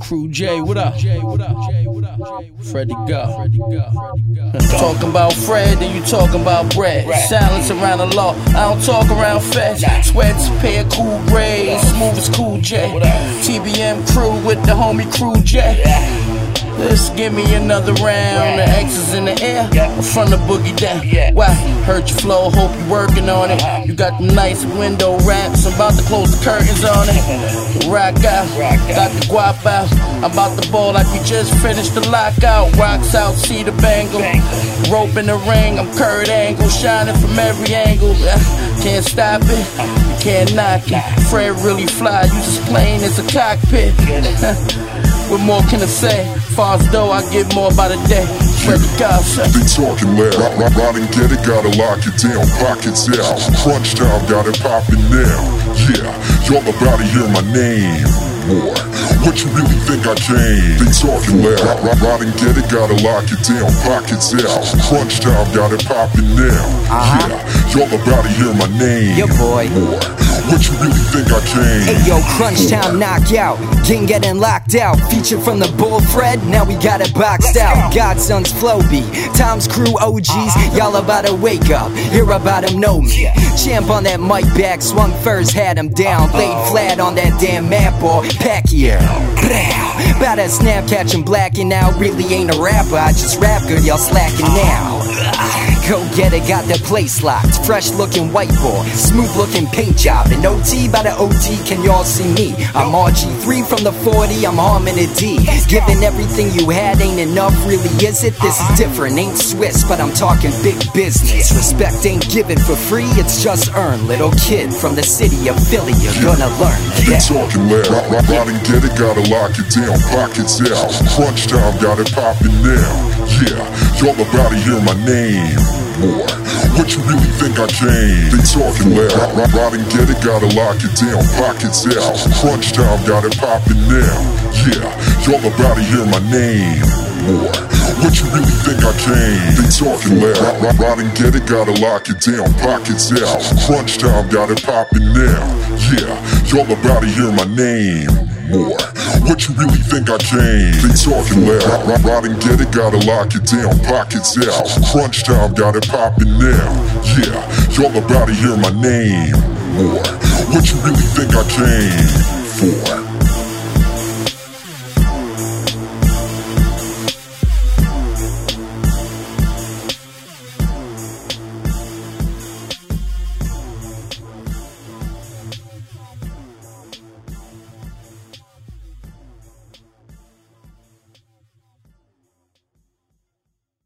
Krujay, what up? Freddie Go. Talking about Fred, then you talking about bread. Silence around the law, I don't talk around feds. Sweats, pair cool braids, smooth as Cool J. TBM crew with the homie Krujay. Let's give me another round. The X is in the air, from the boogie down. Why? Hurt your flow, hope you working on it. You got the nice window wraps, I'm about to close the curtains on it. Rock out, got the guap out. I'm about to ball like we just finished the lockout. Rocks out, see the bangle. Rope in the ring, I'm Kurt Angle, shining from every angle. Can't stop it, you can't knock it. Fred really fly, you just plain as a cockpit. what more can I say? Far as though I get more by the day. Freddy Gossip. They talking loud, ride, ride and get it, gotta lock it down, pockets out. Crunch time, got it popping now. Yeah, y'all about to hear my name. Boy, what you really think I came? They talking loud, ride, ride and get it, gotta lock it down, pockets out. Crunch time, got it popping now. Uh-huh. Yeah, y'all about to hear my name. Yeah, boy. Boy, what you really think I came? Hey yo, Crunch Town knockout, King getting locked out. Featured from the Bull Fred, now we got it boxed out. Godson's Flowbee, Tom's crew OGs, uh-huh. y'all about to wake up. Hear about him, know me. Champ on that mic back, swung first, had him down. Laid flat on that damn map ball, Pacquiao. About that snap catching black and now really ain't a rapper. I just rap good, y'all slacking uh-huh. now. Go get it, got the place locked. Fresh looking white boy, smooth looking paint job. And OT by the OT, can y'all see me? I'm RG3 from the 40, I'm harming a D. Giving everything you had ain't enough, really is it? This is different, ain't Swiss, but I'm talking big business. Respect ain't given for free, it's just earned. Little kid from the city of Philly, you're gonna learn. They Yeah. talking loud, ride, and get it, gotta lock it down, pockets out. Crunch time, got it popping now. Yeah, y'all about to hear my name. Boy, what you really think I came? They talking loud, ride, ride, and get it, gotta lock it down, pockets out. Crunch time, got it popping now. Yeah, y'all about to hear my name. Boy, what you really think I came? They talking loud, ride, ride, and get it, gotta lock it down, pockets out. Crunch time, got it popping now. Yeah, y'all about to hear my name. Boy, what you really think I came? They talking loud, ride, and get it, gotta lock it down, pockets out. Crunch time, got it popping now. Yeah, y'all about to hear my name. Boy, what you really think I came for?